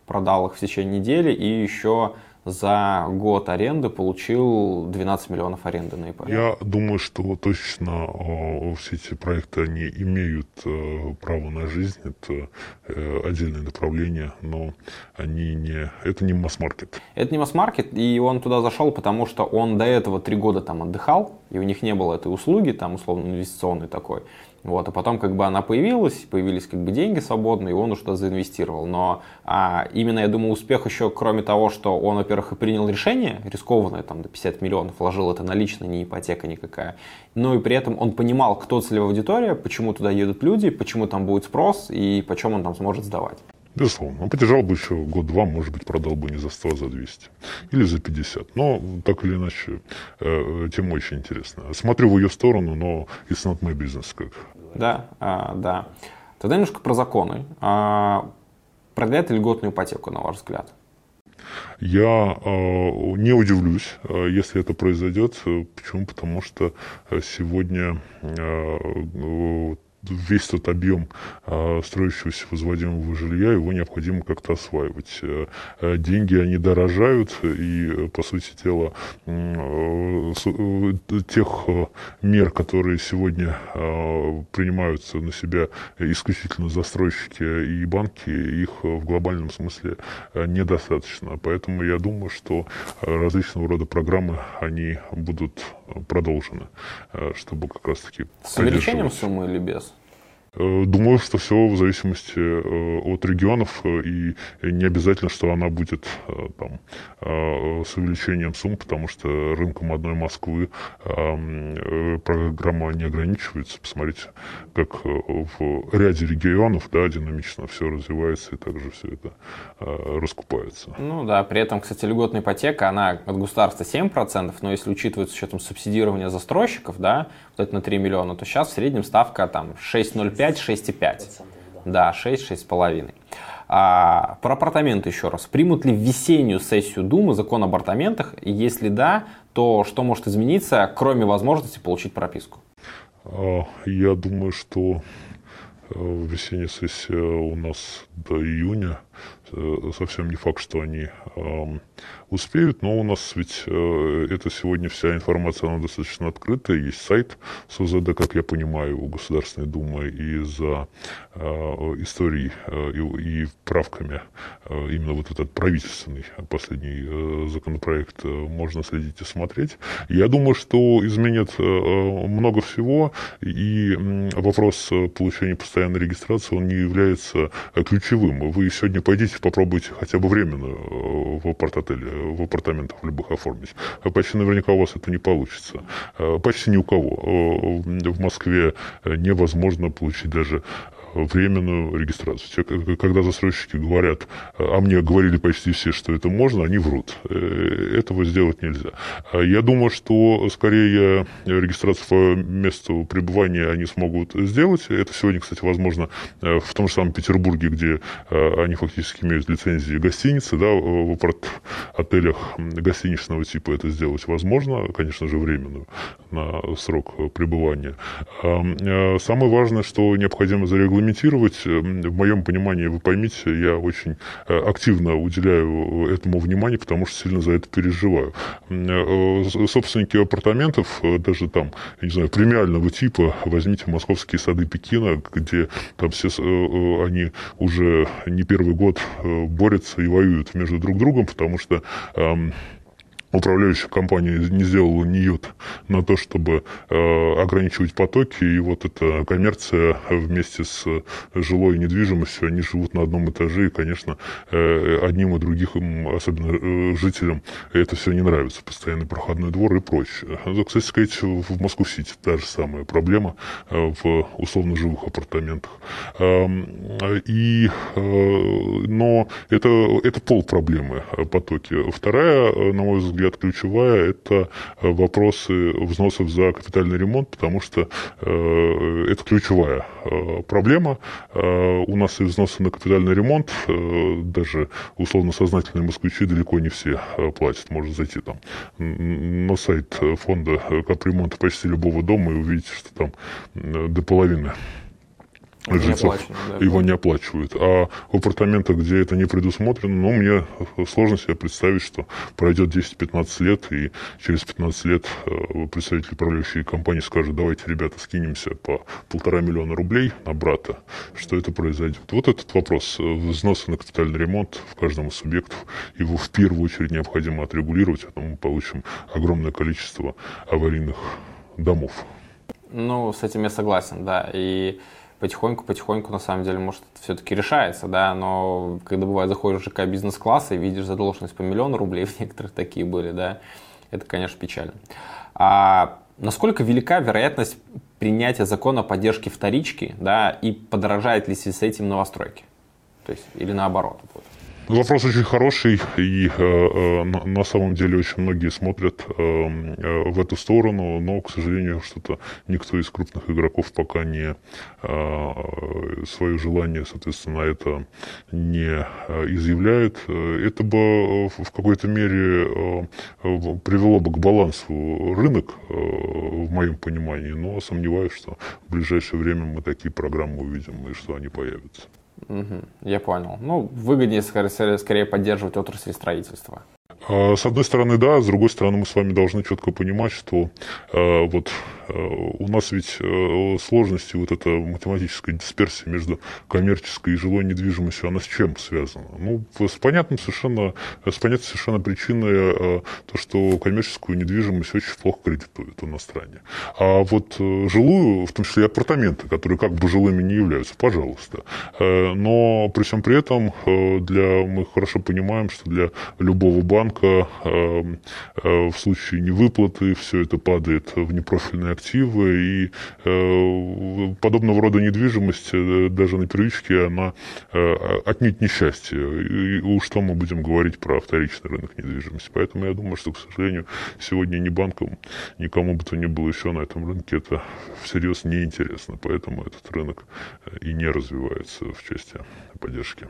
продал их в течение недели и еще за год аренды получил 12 миллионов аренды на ИП. Я думаю, что точно э, все эти проекты, они имеют э, право на жизнь, это э, отдельное направление, но они не, это не масс-маркет. Это не масс-маркет, и он туда зашел, потому что он до этого три года там отдыхал, и у них не было этой услуги, там условно инвестиционной такой. Вот, а потом как бы она появилась, появились как бы деньги свободные, и он уже туда заинвестировал. Но а, именно, я думаю, успех еще, кроме того, что он, во-первых, и принял решение рискованное, там, до 50 миллионов, вложил это налично, не ипотека никакая, но и при этом он понимал, кто целевая аудитория, почему туда едут люди, почему там будет спрос и почем он там сможет сдавать. Безусловно. Он подержал бы еще год-два, может быть, продал бы не за 100, а за 200. Или за 50. Но, так или иначе, э, тема очень интересная. Смотрю в ее сторону, но it's not my business, как да, а, да. Тогда немножко про законы. А, продлят льготную ипотеку, на ваш взгляд? Я э, не удивлюсь, э, если это произойдет. Почему? Потому что сегодня э, весь тот объем э, строящегося возводимого жилья, его необходимо как-то осваивать. Э, э, деньги, они дорожают, и, по сути дела, тех мер, которые сегодня принимаются на себя исключительно застройщики и банки, их в глобальном смысле недостаточно. Поэтому я думаю, что различного рода программы, они будут продолжены, чтобы как раз-таки... С увеличением суммы или без? Э, думаю, что все в зависимости э, от регионов, э, и не обязательно, что она будет там, с увеличением сумм, потому что рынком одной Москвы программа не ограничивается. Посмотрите, как в ряде регионов да, динамично все развивается, и также все это раскупается. Ну да, при этом, кстати, льготная ипотека, она от государства 7%, но если учитывать с учетом субсидирования застройщиков, да, вот это на 3 миллиона, то сейчас в среднем ставка там 6,05 6,5, Да, 6, 6,5. А, про апартаменты еще раз. Примут ли в весеннюю сессию Думы закон об апартаментах? И если да, то что может измениться, кроме возможности получить прописку? А, я думаю, что весенняя сессия у нас до июня. Совсем не факт, что они успеют, но у нас ведь э, это сегодня вся информация, она достаточно открытая, есть сайт СОЗД, как я понимаю, у Государственной Думы, и за э, историей э, и, правками э, именно вот этот правительственный последний э, законопроект э, можно следить и смотреть. Я думаю, что изменит э, много всего, и вопрос получения постоянной регистрации, он не является ключевым. Вы сегодня пойдите, попробуйте хотя бы временно э, в апарт-отеле в апартаментах в любых оформить. А почти наверняка у вас это не получится. Почти ни у кого. Э, в Москве невозможно получить даже временную регистрацию. Те, когда застройщики говорят, а мне говорили почти все, что это можно, они врут. Э, этого сделать нельзя. А я думаю, что скорее регистрацию по месту пребывания они смогут сделать. Это сегодня, кстати, возможно э, в том же самом Петербурге, где э, они фактически имеют лицензии гостиницы, да, в апарт-отелях гостиничного типа это сделать возможно, конечно же, временную на срок пребывания. Самое важное, что необходимо зарегулировать комментировать. Эм, в моем понимании, вы поймите, я очень э, активно уделяю этому внимание, потому что сильно за это переживаю. Э, собственники апартаментов, э, даже там, не знаю, премиального типа, возьмите московские сады Пекина, где там все они уже не первый год борются и воюют между друг другом, потому что управляющая компания не сделала ниют на то, чтобы э, ограничивать потоки, и вот эта коммерция вместе с жилой недвижимостью, они живут на одном этаже, и, конечно, э, одним и другим, особенно э, жителям, это все не нравится, постоянный проходной двор и прочее. Это, кстати сказать, в Москву-Сити та же самая проблема э, в условно живых апартаментах. Э, и, э, но это, это пол проблемы, э, потоки. Вторая, э, на мой взгляд, взгляд, ключевая – это э, вопросы взносов за капитальный ремонт, потому что э, это ключевая э, проблема. У нас и взносы на капитальный ремонт, даже условно-сознательные москвичи далеко не все платят. Можно зайти там на сайт фонда капремонта почти любого дома и увидеть, что там до половины жильцов да, его не оплачивают. А в апартаментах, где это не предусмотрено, ну, мне сложно себе представить, что пройдет 10-15 лет, и через 15 лет э, представитель управляющей компании скажет, давайте, ребята, скинемся по полтора миллиона рублей на брата, что это произойдет. Вот этот вопрос взноса на капитальный ремонт в каждом из субъектов, его в первую очередь необходимо отрегулировать, а то мы получим огромное количество аварийных домов. Ну, с этим я согласен, да. И потихоньку-потихоньку, на самом деле, может, это все-таки решается, да, но когда бывает заходишь в ЖК бизнес-класса и видишь задолженность по миллиону рублей, в некоторых такие были, да, это, конечно, печально. А насколько велика вероятность принятия закона о поддержке вторички, да, и подорожает ли с этим новостройки? То есть, или наоборот будет? Вопрос очень хороший, и э, э на самом деле очень многие смотрят э, в эту сторону, но, к сожалению, что-то никто из крупных игроков пока не свое желание, соответственно, это не изъявляет. Это бы в какой-то мере привело бы к балансу рынок, в моем понимании, но сомневаюсь, что в ближайшее время мы такие программы увидим и что они появятся. Угу, я понял. Ну, выгоднее скорее, скорее поддерживать отрасль строительства. А, с одной стороны, да, с другой стороны, мы с вами должны четко понимать, что э, вот э, у нас ведь э, сложности, вот эта математическая дисперсия между коммерческой и жилой недвижимостью, она с чем связана? Ну, с понятным совершенно, с понятной совершенно причиной э, то, что коммерческую недвижимость очень плохо кредитуют у нас в стране. А вот э, жилую, в том числе и апартаменты, которые как бы жилыми не являются, пожалуйста. Э, но при всем при этом для, мы хорошо понимаем, что для любого банка банка эм, э, в случае невыплаты все это падает в непрофильные активы, и э, подобного рода недвижимость э, даже на первичке, она отнюдь несчастье. И уж что мы будем говорить про вторичный рынок недвижимости. Поэтому я думаю, что, к сожалению, сегодня ни банкам, никому бы то ни было еще на этом рынке это всерьез неинтересно. Поэтому этот рынок и не развивается в части поддержки.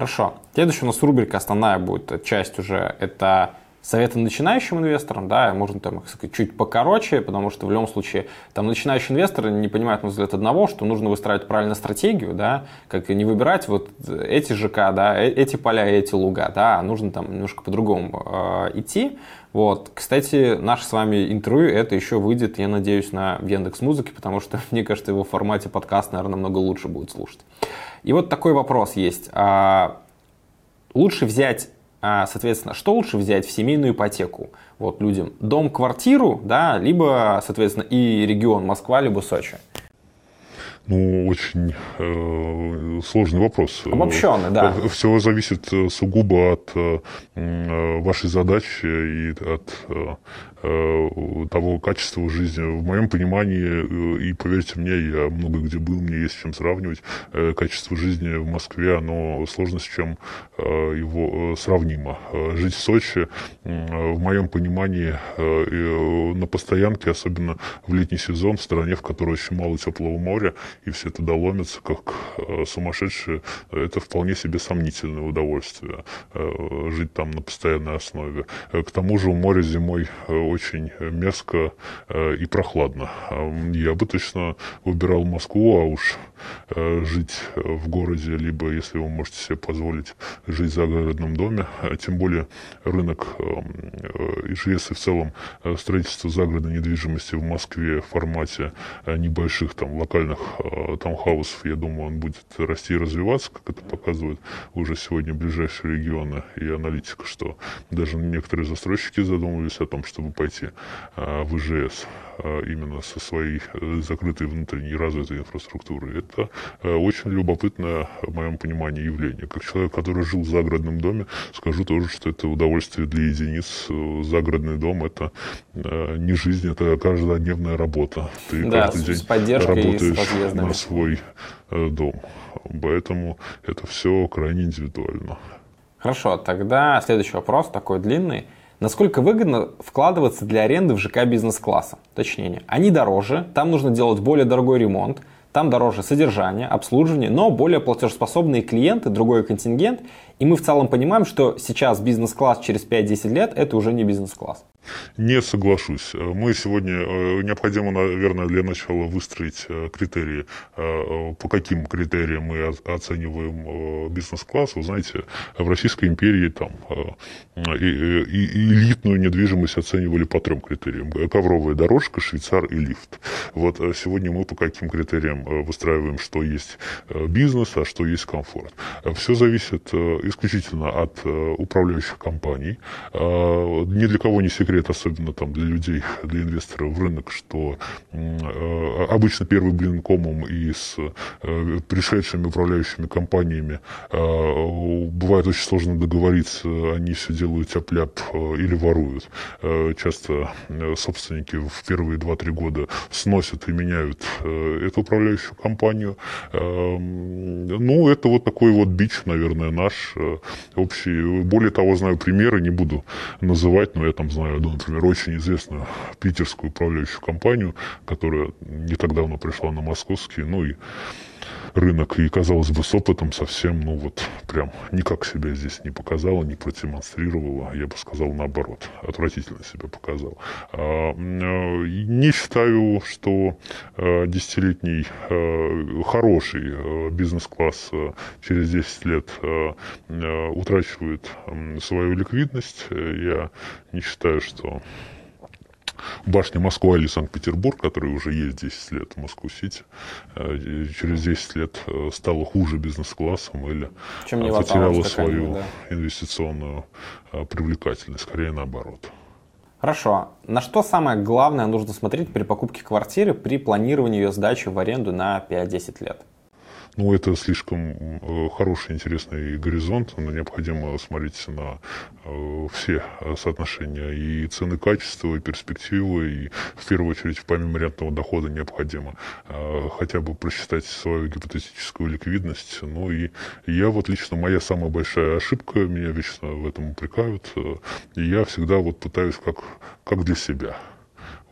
Хорошо. Следующая у нас рубрика основная будет часть уже. Это советы начинающим инвесторам, да, можно там их сказать, чуть покороче, потому что в любом случае там начинающие инвесторы не понимают, на взгляд одного, что нужно выстраивать правильно стратегию, да, как не выбирать вот эти ЖК, да, э, эти поля, эти луга, да, а нужно там немножко по-другому э, идти. Вот, кстати, наше с вами интервью, это еще выйдет, я надеюсь, на Яндекс Музыке, потому что, мне кажется, его в формате подкаста, наверное, намного лучше будет слушать. И вот такой вопрос есть. А, лучше взять а, соответственно, что лучше взять в семейную ипотеку вот людям? Дом, квартиру, да, либо, соответственно, и регион Москва, либо Сочи? Ну, очень э, сложный вопрос. Обобщенный, да. Все зависит э, сугубо от э, вашей задачи и от э, Э, того качества жизни. В моем понимании, э, и поверьте мне, я много где был, мне есть чем сравнивать, э, качество жизни в Москве, оно сложно с чем его сравнимо. Жить в Сочи, в моем понимании, на постоянке, особенно в летний сезон, в стране, в которой очень мало теплого моря, и все туда ломятся, как сумасшедшие, это вполне себе сомнительное удовольствие, жить там на постоянной основе. К тому же у моря зимой очень мерзко э, и прохладно. Я бы точно выбирал Москву, а уж жить в городе, либо, если вы можете себе позволить, жить в загородном доме, а тем более рынок э, ИЖС и в целом строительство загородной недвижимости в Москве в формате небольших там локальных таунхаусов, я думаю, он будет расти и развиваться, как это показывают уже сегодня ближайшие регионы и аналитика, что даже некоторые застройщики задумывались о том, чтобы пойти в ИЖС именно со своей э, закрытой внутренней развитой инфраструктурой. Это э, очень любопытное, в моем понимании, явление. Как человек, который жил в загородном доме, скажу тоже, что это удовольствие для единиц. Загородный дом – это э, не жизнь, это каждодневная работа. Ты да, каждый день работаешь на свой дом. Поэтому это все крайне индивидуально. Хорошо, тогда следующий вопрос, такой длинный – Насколько выгодно вкладываться для аренды в ЖК бизнес-класса? Точнее, они дороже, там нужно делать более дорогой ремонт, там дороже содержание, обслуживание, но более платежеспособные клиенты, другой контингент. И мы в целом понимаем, что сейчас бизнес-класс через 5-10 лет это уже не бизнес-класс. Не соглашусь. Мы сегодня, э, необходимо, наверное, для начала выстроить э, критерии, э, по каким критериям мы оцениваем бизнес-класс. Вы знаете, в Российской империи там элитную недвижимость оценивали по трем критериям. Ковровая дорожка, швейцар и лифт. Вот сегодня мы по каким критериям выстраиваем, что есть бизнес, а что есть комфорт. Все зависит исключительно от управляющих компаний. Ни для кого не секрет, секрет, особенно там для людей, для инвесторов в рынок, что э, обычно первый блин комом и с э, пришедшими управляющими компаниями э, бывает очень сложно договориться, они все делают э, или воруют. Часто собственники в первые 2-3 года сносят и меняют эту управляющую компанию. Ну, это вот такой вот бич, наверное, наш общий. Более того, знаю примеры, не буду называть, но я там знаю году, например, очень известную питерскую управляющую компанию, которая не так давно пришла на московский, ну и рынок, и, казалось бы, с опытом совсем, ну вот, прям никак себя здесь не показала, не продемонстрировала, я бы сказал, наоборот, отвратительно себя показал. А, не считаю, что а, десятилетний а, хороший бизнес-класс через 10 лет утрачивает свою ликвидность. Я не считаю, что башня Москва или Санкт-Петербург, который уже есть 10 лет в Москву-Сити, э, через 10 лет э, стала хуже бизнес-классом или Чем не потеряла свою да. инвестиционную э, привлекательность, скорее наоборот. Хорошо. На что самое главное нужно смотреть при покупке квартиры при планировании ее сдачи в аренду на 5-10 лет? Ну, это слишком э, хороший, интересный горизонт. Но необходимо смотреть на э, все соотношения и цены качества, и перспективы. И в первую очередь, помимо рентного дохода, необходимо э, хотя бы просчитать свою гипотетическую ликвидность. Ну и я вот лично, моя самая большая ошибка, меня вечно в этом упрекают. И я всегда вот пытаюсь как, как для себя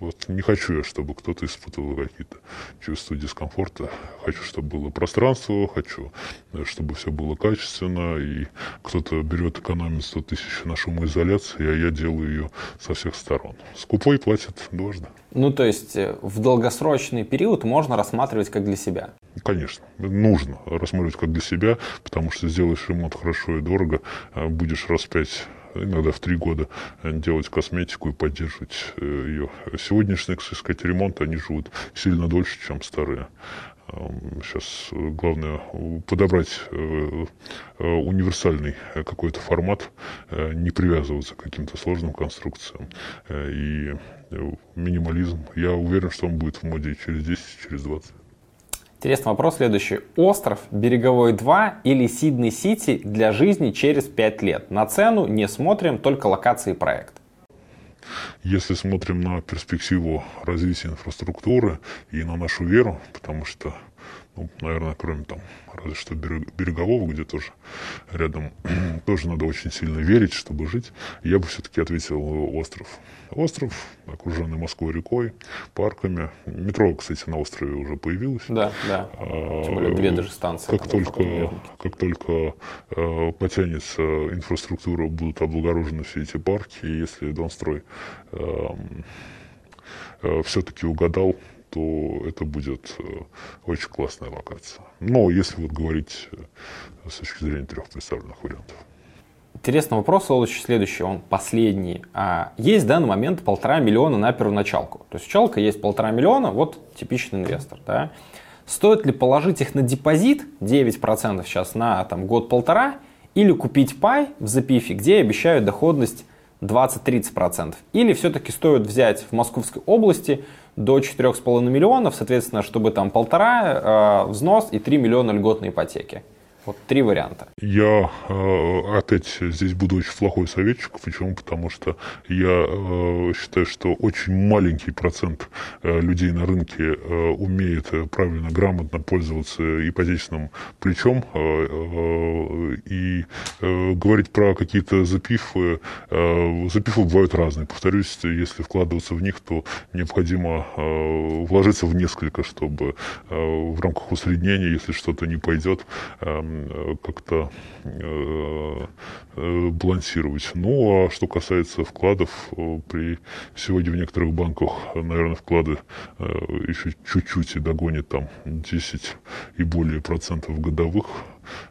Вот не хочу я, чтобы кто-то испытывал какие-то чувства дискомфорта. Хочу, чтобы было пространство, хочу, э, чтобы все было качественно, и кто-то берет экономит 100 тысяч на шумоизоляции, а я делаю ее со всех сторон. Скупой платит дважды. Ну, то есть э, в долгосрочный период можно рассматривать как для себя? Конечно, нужно рассматривать как для себя, потому что сделаешь ремонт хорошо и дорого, э, будешь раз пять иногда в три года делать косметику и поддерживать э, ее. Сегодняшние, кстати сказать, ремонты, они живут сильно дольше, чем старые. Сейчас главное подобрать э, э, универсальный какой-то формат, не привязываться к каким-то сложным конструкциям. И минимализм, я уверен, что он будет в моде через 10, через 20. Интересный вопрос следующий. Остров Береговой 2 или Сиднey Сити для жизни через 5 лет? На цену не смотрим, только локации и проект. Если смотрим на перспективу развития инфраструктуры и на нашу веру, потому что ну, наверное, кроме там, разве что Берегового, где тоже рядом, тоже надо очень сильно верить, чтобы жить, я бы все-таки ответил остров. Остров, окруженный Москвой рекой, парками. Метро, кстати, на острове уже появилось. Да, да. А, Тем более две даже станции. Как только, как только э, потянется инфраструктура, будут облагорожены все эти парки, и если Донстрой э, э, все-таки угадал то это будет э, очень классная локация. Но если вот говорить э, с точки зрения трех представленных вариантов. Интересный вопрос, Солодович, следующий, он последний. А есть в данный момент полтора миллиона на первоначалку. То есть у человека есть полтора миллиона, вот типичный инвестор. Да? Стоит ли положить их на депозит 9% сейчас на там, год-полтора или купить пай в запифе, где обещают доходность 20-30%? Или все-таки стоит взять в Московской области до 4,5 миллионов, соответственно, чтобы там полтора э, взнос и 3 миллиона льготной ипотеки. Вот три варианта. Я э, опять здесь буду очень плохой советчик. Почему? Потому что я э, считаю, что очень маленький процент э, людей на рынке умеет правильно, грамотно пользоваться ипотечным плечом. И говорить про какие-то запифы. Э, запифы бывают разные. Повторюсь, если вкладываться в них, то необходимо вложиться в несколько, чтобы в рамках усреднения, если что-то не пойдет, как-то э, э, балансировать. Ну, а что касается вкладов, при сегодня в некоторых банках, наверное, вклады еще чуть-чуть и догонят там 10 и более процентов годовых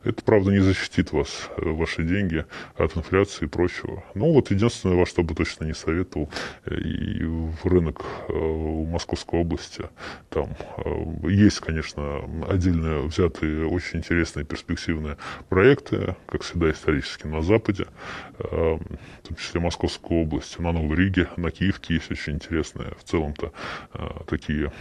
это, правда, не защитит вас, э, ваши деньги от инфляции и прочего. Ну, вот единственное, во что бы точно не советовал, э, и в рынок э, Московской области, там есть, конечно, отдельно взятые очень интересные перспективные проекты, как всегда исторически на Западе, в том числе Московской области, на Новой Риге, на Киевке есть очень интересные, в целом-то, такие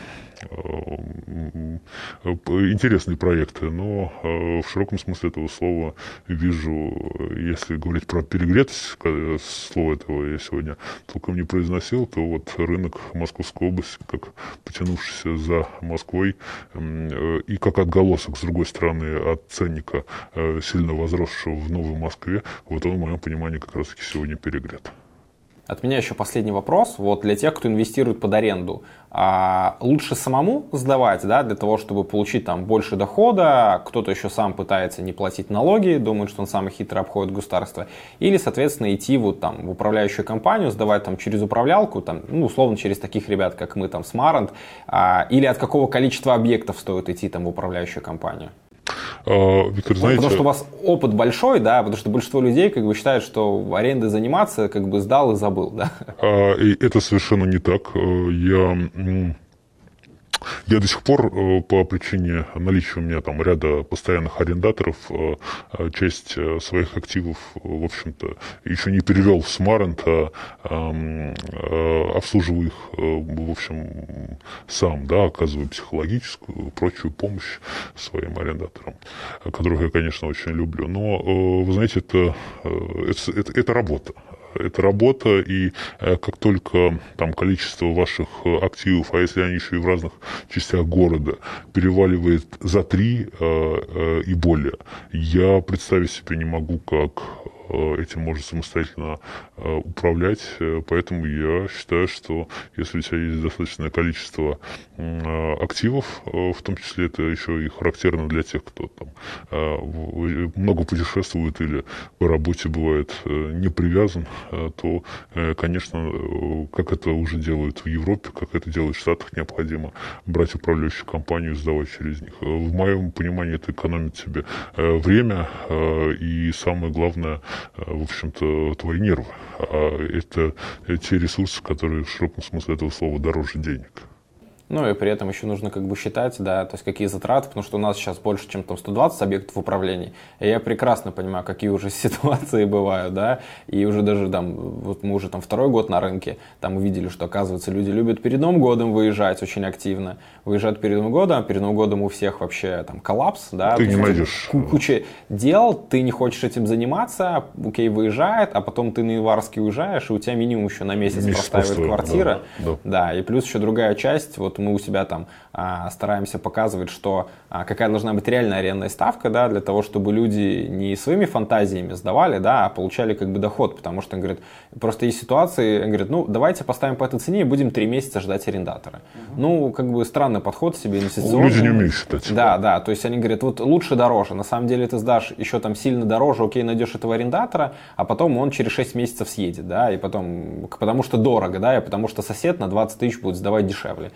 интересные проекты, но в широком смысле этого слова вижу, если говорить про перегретость, слово этого я сегодня толком не произносил, то вот рынок Московской области, как потянувшийся за Москвой, э, и как отголосок, с другой стороны, от ценника, э, сильно возросшего в Новой Москве, вот он, в моем понимании, как раз-таки сегодня перегрет. От меня еще последний вопрос. Вот для тех, кто инвестирует под аренду, а лучше самому сдавать, да, для того, чтобы получить там больше дохода. Кто-то еще сам пытается не платить налоги, думает, что он самый хитрый обходит государство. Или, соответственно, идти вот там в управляющую компанию, сдавать там через управлялку, там, ну, условно, через таких ребят, как мы, там, Смарант. А, или от какого количества объектов стоит идти там в управляющую компанию? А, Виктор, знаете... Потому что у вас опыт большой, да, потому что большинство людей как бы считают, что арендой заниматься как бы сдал и забыл, да. А, и это совершенно не так. Э, я я до сих пор э, по причине наличия у меня там ряда постоянных арендаторов э, э, часть своих активов, в общем-то, еще не перевел в Смарент, а обслуживаю их, в общем, сам, да, оказываю психологическую, прочую помощь своим арендаторам, которых я, конечно, очень люблю. Но, вы знаете, это, это, это работа это работа, и э, как только там количество ваших э, активов, а если они еще и в разных частях города, переваливает за три э, и более, я представить себе не могу, как этим можно самостоятельно управлять. Поэтому я считаю, что если у тебя есть достаточное количество активов, в том числе это еще и характерно для тех, кто там много путешествует или по работе бывает не привязан, то, конечно, как это уже делают в Европе, как это делают в Штатах, необходимо брать управляющую компанию и сдавать через них. В моем понимании это экономит себе э, время э, и самое главное, э, в общем-то, твои нервы. А это те ресурсы, которые в широком смысле этого слова дороже денег. Ну и при этом еще нужно как бы считать, да, то есть какие затраты, потому что у нас сейчас больше, чем там 120 объектов управления. И я прекрасно понимаю, какие уже ситуации бывают, да, и уже даже там, вот мы уже там второй год на рынке, там увидели, что оказывается люди любят перед Новым годом выезжать очень активно, выезжают перед Новым годом, а перед Новым годом у всех вообще там коллапс, да. Ты не найдешь. Куча дел, ты не хочешь этим заниматься, окей, выезжает, а потом ты на январский уезжаешь, и у тебя минимум еще на месяц, месяц простаивает квартира. Да, да. да, и плюс еще другая часть, вот мы у себя там а, стараемся показывать, что а, какая должна быть реальная арендная ставка, да, для того, чтобы люди не своими фантазиями сдавали, да, а получали как бы доход, потому что, он говорит, просто есть ситуации, он говорит, ну, давайте поставим по этой цене и будем три месяца ждать арендатора. Угу. Ну, как бы странный подход себе инвестиционный. Люди не умеют считать. Да, да, то есть они говорят, вот лучше дороже, на самом деле ты сдашь еще там сильно дороже, окей, найдешь этого арендатора, а потом он через 6 месяцев съедет, да, и потом, потому что дорого, да, и потому что сосед на 20 тысяч будет сдавать дешевле.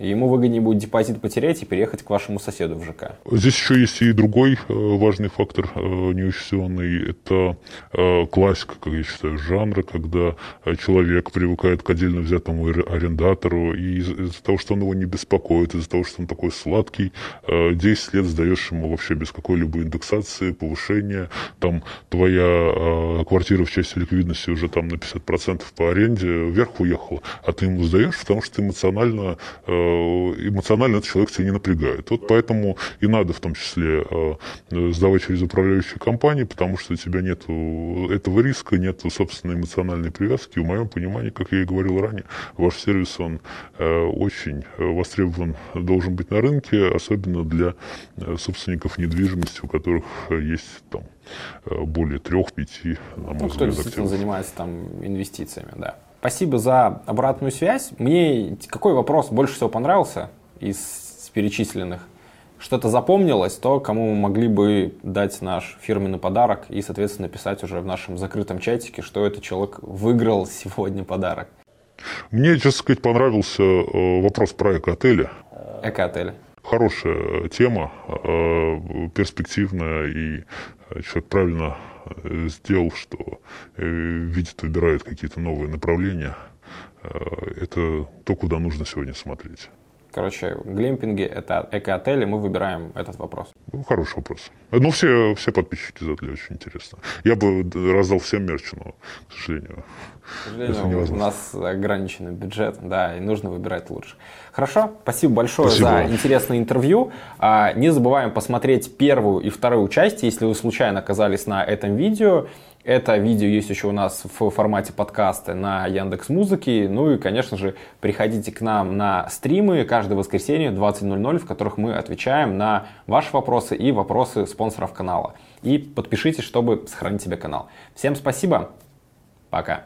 Ему выгоднее будет депозит потерять и переехать к вашему соседу в ЖК. Здесь еще есть и другой э, важный фактор э, неинвестиционный. Это э, классика, как я считаю, жанра, когда человек привыкает к отдельно взятому арендатору, и из-за того, что он его не беспокоит, из-за того, что он такой сладкий, 10 лет сдаешь ему вообще без какой-либо индексации, повышения. Там твоя квартира в части ликвидности уже там на 50% по аренде вверх уехала, а ты ему сдаешь, потому что эмоционально эмоционально этот человек тебя не напрягает. Вот поэтому и надо в том числе э, сдавать через управляющие компании, потому что у тебя нет этого риска, нет собственной эмоциональной привязки. В моем понимании, как я и говорил ранее, ваш сервис, он э, очень востребован, должен быть на рынке, особенно для э, собственников недвижимости, у которых есть там более трех-пяти, на мой ну, взгляд, кто действительно занимается там инвестициями, да. Спасибо за обратную связь. Мне какой вопрос больше всего понравился из перечисленных? Что-то запомнилось, то, кому мы могли бы дать наш фирменный подарок и, соответственно, написать уже в нашем закрытом чатике, что этот человек выиграл сегодня подарок. Мне, честно сказать, понравился э, вопрос про эко-отели. Эко-отели. Хорошая тема, э, перспективная, и человек правильно Э, сделал, что э, видит, выбирает какие-то новые направления. Э, это то, куда нужно сегодня смотреть. Короче, глэмпинги – это эко-отели, мы выбираем этот вопрос. Ну, хороший вопрос. Ну, все, все подписчики задали, очень интересно. Я бы раздал всем мерч, но, к сожалению, к сожалению у нас ограниченный бюджет, да, и нужно выбирать лучше. Хорошо, спасибо большое спасибо. за интересное интервью. А, не забываем посмотреть первую и вторую часть, если вы случайно оказались на этом видео. Это видео есть еще у нас в формате подкаста на Яндекс Музыке. Ну и, конечно же, приходите к нам на стримы каждое воскресенье 20.00, в которых мы отвечаем на ваши вопросы и вопросы спонсоров канала. И подпишитесь, чтобы сохранить себе канал. Всем спасибо. Пока.